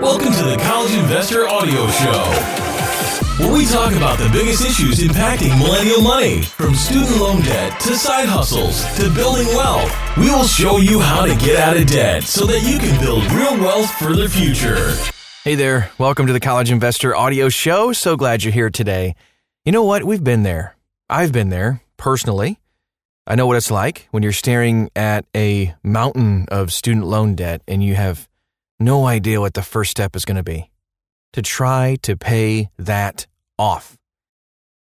Welcome to the College Investor Audio Show, where we talk about the biggest issues impacting millennial money, from student loan debt to side hustles to building wealth. We will show you how to get out of debt so that you can build real wealth for the future. Hey there, welcome to the College Investor Audio Show. So glad you're here today. You know what? We've been there. I've been there personally. I know what it's like when you're staring at a mountain of student loan debt and you have no idea what the first step is going to be to try to pay that off.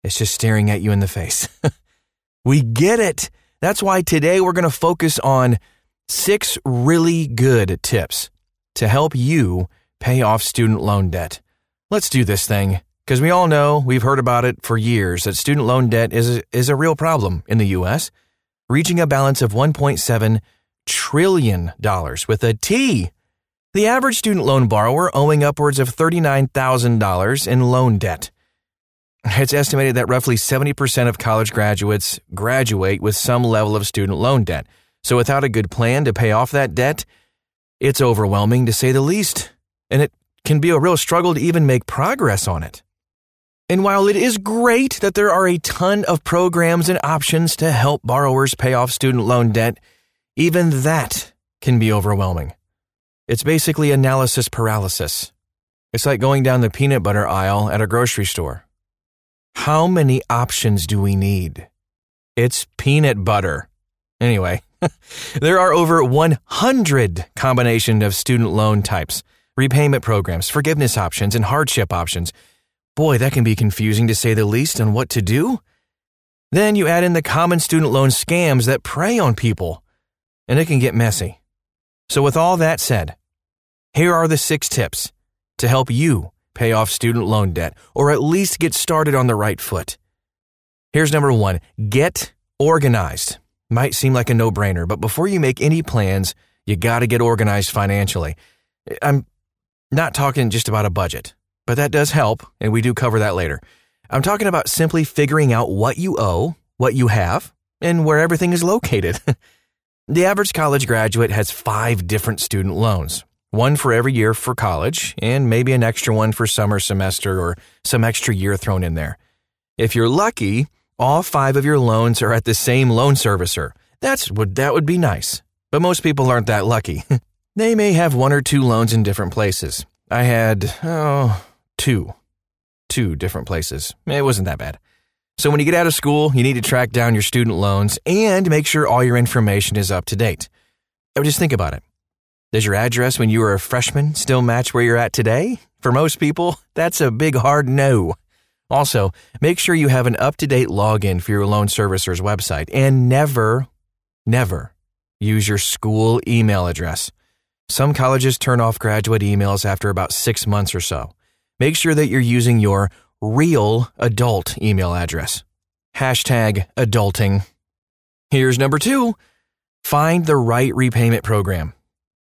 It's just staring at you in the face. we get it. That's why today we're going to focus on six really good tips to help you pay off student loan debt. Let's do this thing because we all know, we've heard about it for years, that student loan debt is, is a real problem in the U.S., reaching a balance of $1.7 trillion with a T. The average student loan borrower owing upwards of $39,000 in loan debt. It's estimated that roughly 70% of college graduates graduate with some level of student loan debt. So without a good plan to pay off that debt, it's overwhelming to say the least, and it can be a real struggle to even make progress on it. And while it is great that there are a ton of programs and options to help borrowers pay off student loan debt, even that can be overwhelming. It's basically analysis paralysis. It's like going down the peanut butter aisle at a grocery store. How many options do we need? It's peanut butter. Anyway, there are over 100 combination of student loan types, repayment programs, forgiveness options, and hardship options Boy, that can be confusing to say the least on what to do. Then you add in the common student loan scams that prey on people, and it can get messy. So, with all that said, here are the six tips to help you pay off student loan debt, or at least get started on the right foot. Here's number one get organized. Might seem like a no brainer, but before you make any plans, you got to get organized financially. I'm not talking just about a budget but that does help, and we do cover that later. I'm talking about simply figuring out what you owe, what you have, and where everything is located. the average college graduate has five different student loans one for every year for college, and maybe an extra one for summer semester or some extra year thrown in there. If you're lucky, all five of your loans are at the same loan servicer. That's would that would be nice. But most people aren't that lucky. they may have one or two loans in different places. I had, oh, two. Two different places. It wasn't that bad. So when you get out of school, you need to track down your student loans and make sure all your information is up to date. Or just think about it. Does your address when you were a freshman still match where you're at today? For most people, that's a big hard no. Also, make sure you have an up to date login for your loan servicer's website and never, never use your school email address. Some colleges turn off graduate emails after about six months or so make sure that you're using your real adult email address. Hashtag adulting. Here's number two find the right repayment program.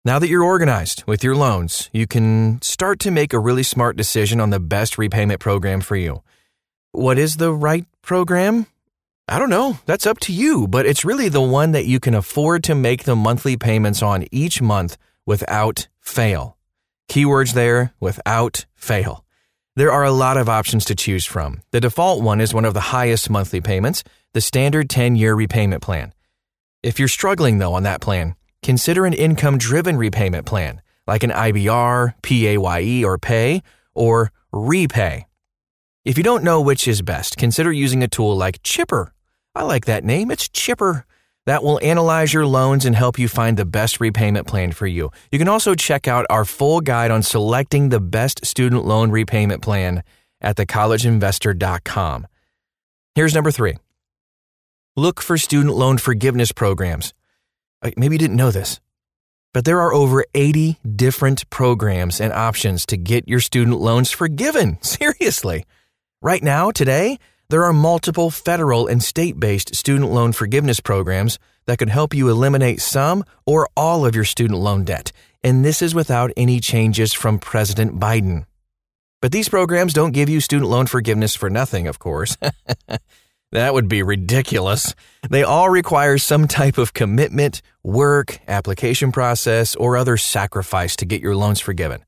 Now that you're organized with your loans, you can start to make a really smart decision on the best repayment program for you. What is the right program? I don't know. That's up to you, but it's really the one that you can afford to make the monthly payments on each month without fail. Keywords there without fail. There are a lot of options to choose from. The default one is one of the highest monthly payments, the standard 10 year repayment plan. If you're struggling though on that plan, consider an income driven repayment plan like an IBR, PAYE or PAY, or REPAYE. If you don't know which is best, consider using a tool like Chipper. I like that name, it's Chipper that will analyze your loans and help you find the best repayment plan for you. You can also check out our full guide on selecting the best student loan repayment plan at thecollegeinvestor.com. Here's number three look for student loan forgiveness programs. Uh, maybe you didn't know this, but there are over 80 different programs and options to get your student loans forgiven. Seriously. Right now, today, there are multiple federal and state based student loan forgiveness programs that could help you eliminate some or all of your student loan debt, and this is without any changes from President Biden. But these programs don't give you student loan forgiveness for nothing, of course. that would be ridiculous. They all require some type of commitment, work, application process, or other sacrifice to get your loans forgiven.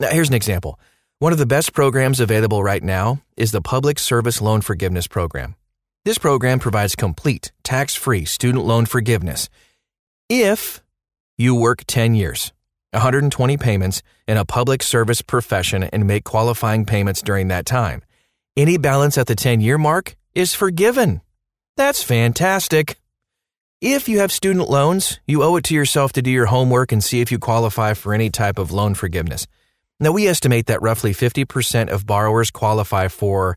Now, here's an example. One of the best programs available right now is the Public Service Loan Forgiveness Program. This program provides complete, tax free student loan forgiveness if you work 10 years, 120 payments in a public service profession, and make qualifying payments during that time. Any balance at the 10 year mark is forgiven. That's fantastic. If you have student loans, you owe it to yourself to do your homework and see if you qualify for any type of loan forgiveness. Now, we estimate that roughly 50% of borrowers qualify for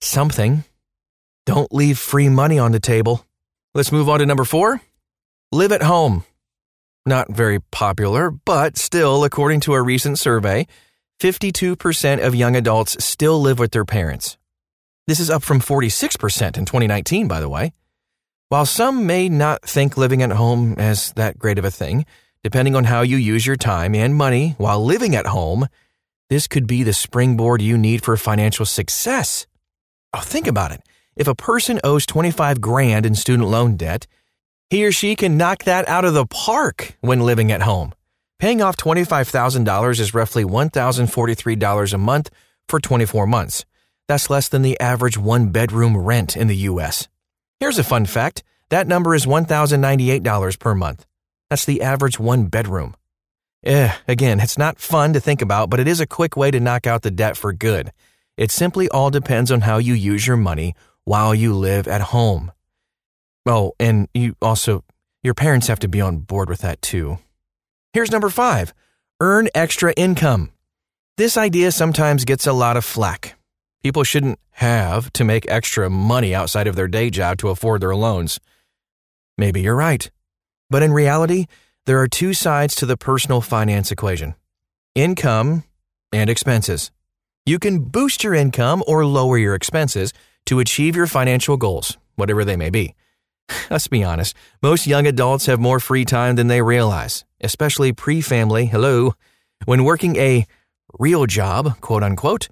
something. Don't leave free money on the table. Let's move on to number four live at home. Not very popular, but still, according to a recent survey, 52% of young adults still live with their parents. This is up from 46% in 2019, by the way. While some may not think living at home as that great of a thing, depending on how you use your time and money while living at home, this could be the springboard you need for financial success. Oh, think about it. If a person owes 25 grand in student loan debt, he or she can knock that out of the park when living at home. Paying off $25,000 is roughly $1,043 a month for 24 months. That's less than the average one bedroom rent in the US. Here's a fun fact that number is $1,098 per month. That's the average one bedroom. Eh, again, it's not fun to think about, but it is a quick way to knock out the debt for good. It simply all depends on how you use your money while you live at home. Oh, and you also, your parents have to be on board with that too. Here's number five earn extra income. This idea sometimes gets a lot of flack. People shouldn't have to make extra money outside of their day job to afford their loans. Maybe you're right. But in reality, there are two sides to the personal finance equation income and expenses. You can boost your income or lower your expenses to achieve your financial goals, whatever they may be. Let's be honest, most young adults have more free time than they realize, especially pre family. Hello. When working a real job, quote unquote,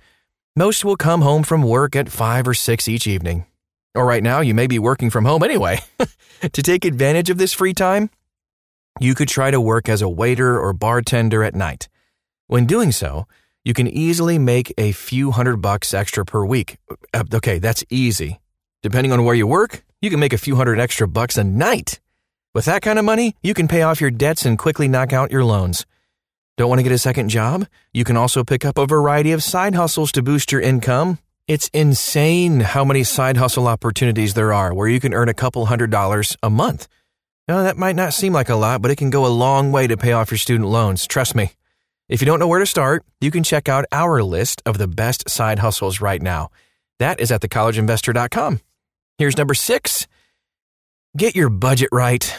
most will come home from work at 5 or 6 each evening. Or right now, you may be working from home anyway. to take advantage of this free time, you could try to work as a waiter or bartender at night. When doing so, you can easily make a few hundred bucks extra per week. Uh, okay, that's easy. Depending on where you work, you can make a few hundred extra bucks a night. With that kind of money, you can pay off your debts and quickly knock out your loans. Don't want to get a second job? You can also pick up a variety of side hustles to boost your income. It's insane how many side hustle opportunities there are where you can earn a couple hundred dollars a month. Now, that might not seem like a lot, but it can go a long way to pay off your student loans. Trust me. If you don't know where to start, you can check out our list of the best side hustles right now. That is at thecollegeinvestor.com. Here's number six get your budget right.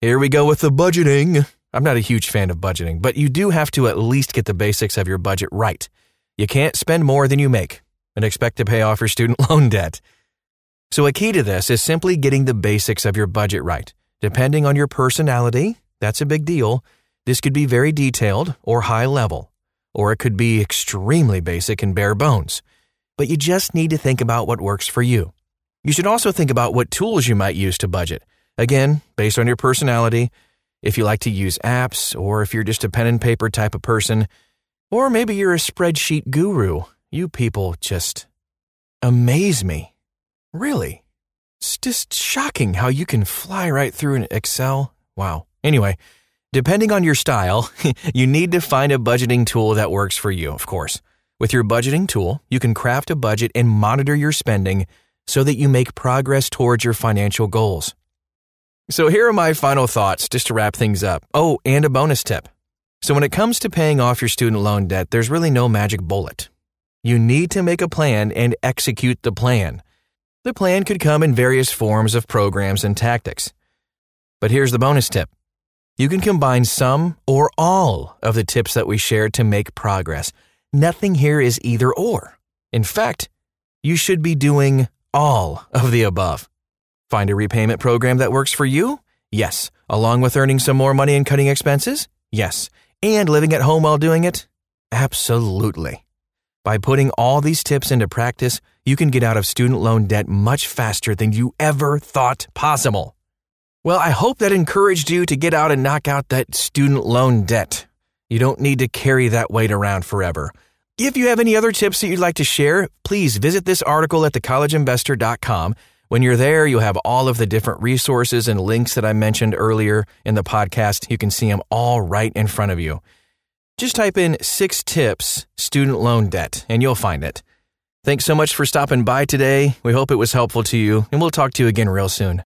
Here we go with the budgeting. I'm not a huge fan of budgeting, but you do have to at least get the basics of your budget right. You can't spend more than you make and expect to pay off your student loan debt. So, a key to this is simply getting the basics of your budget right. Depending on your personality, that's a big deal. This could be very detailed or high level, or it could be extremely basic and bare bones. But you just need to think about what works for you. You should also think about what tools you might use to budget. Again, based on your personality, if you like to use apps, or if you're just a pen and paper type of person, or maybe you're a spreadsheet guru. You people just amaze me. Really. It's just shocking how you can fly right through an Excel. Wow. Anyway, depending on your style, you need to find a budgeting tool that works for you, of course. With your budgeting tool, you can craft a budget and monitor your spending so that you make progress towards your financial goals. So, here are my final thoughts just to wrap things up. Oh, and a bonus tip. So, when it comes to paying off your student loan debt, there's really no magic bullet. You need to make a plan and execute the plan. The plan could come in various forms of programs and tactics. But here's the bonus tip you can combine some or all of the tips that we shared to make progress. Nothing here is either or. In fact, you should be doing all of the above. Find a repayment program that works for you? Yes. Along with earning some more money and cutting expenses? Yes. And living at home while doing it? Absolutely. By putting all these tips into practice, you can get out of student loan debt much faster than you ever thought possible. Well, I hope that encouraged you to get out and knock out that student loan debt. You don't need to carry that weight around forever. If you have any other tips that you'd like to share, please visit this article at thecollegeinvestor.com. When you're there, you'll have all of the different resources and links that I mentioned earlier in the podcast. You can see them all right in front of you. Just type in six tips student loan debt and you'll find it. Thanks so much for stopping by today. We hope it was helpful to you, and we'll talk to you again real soon.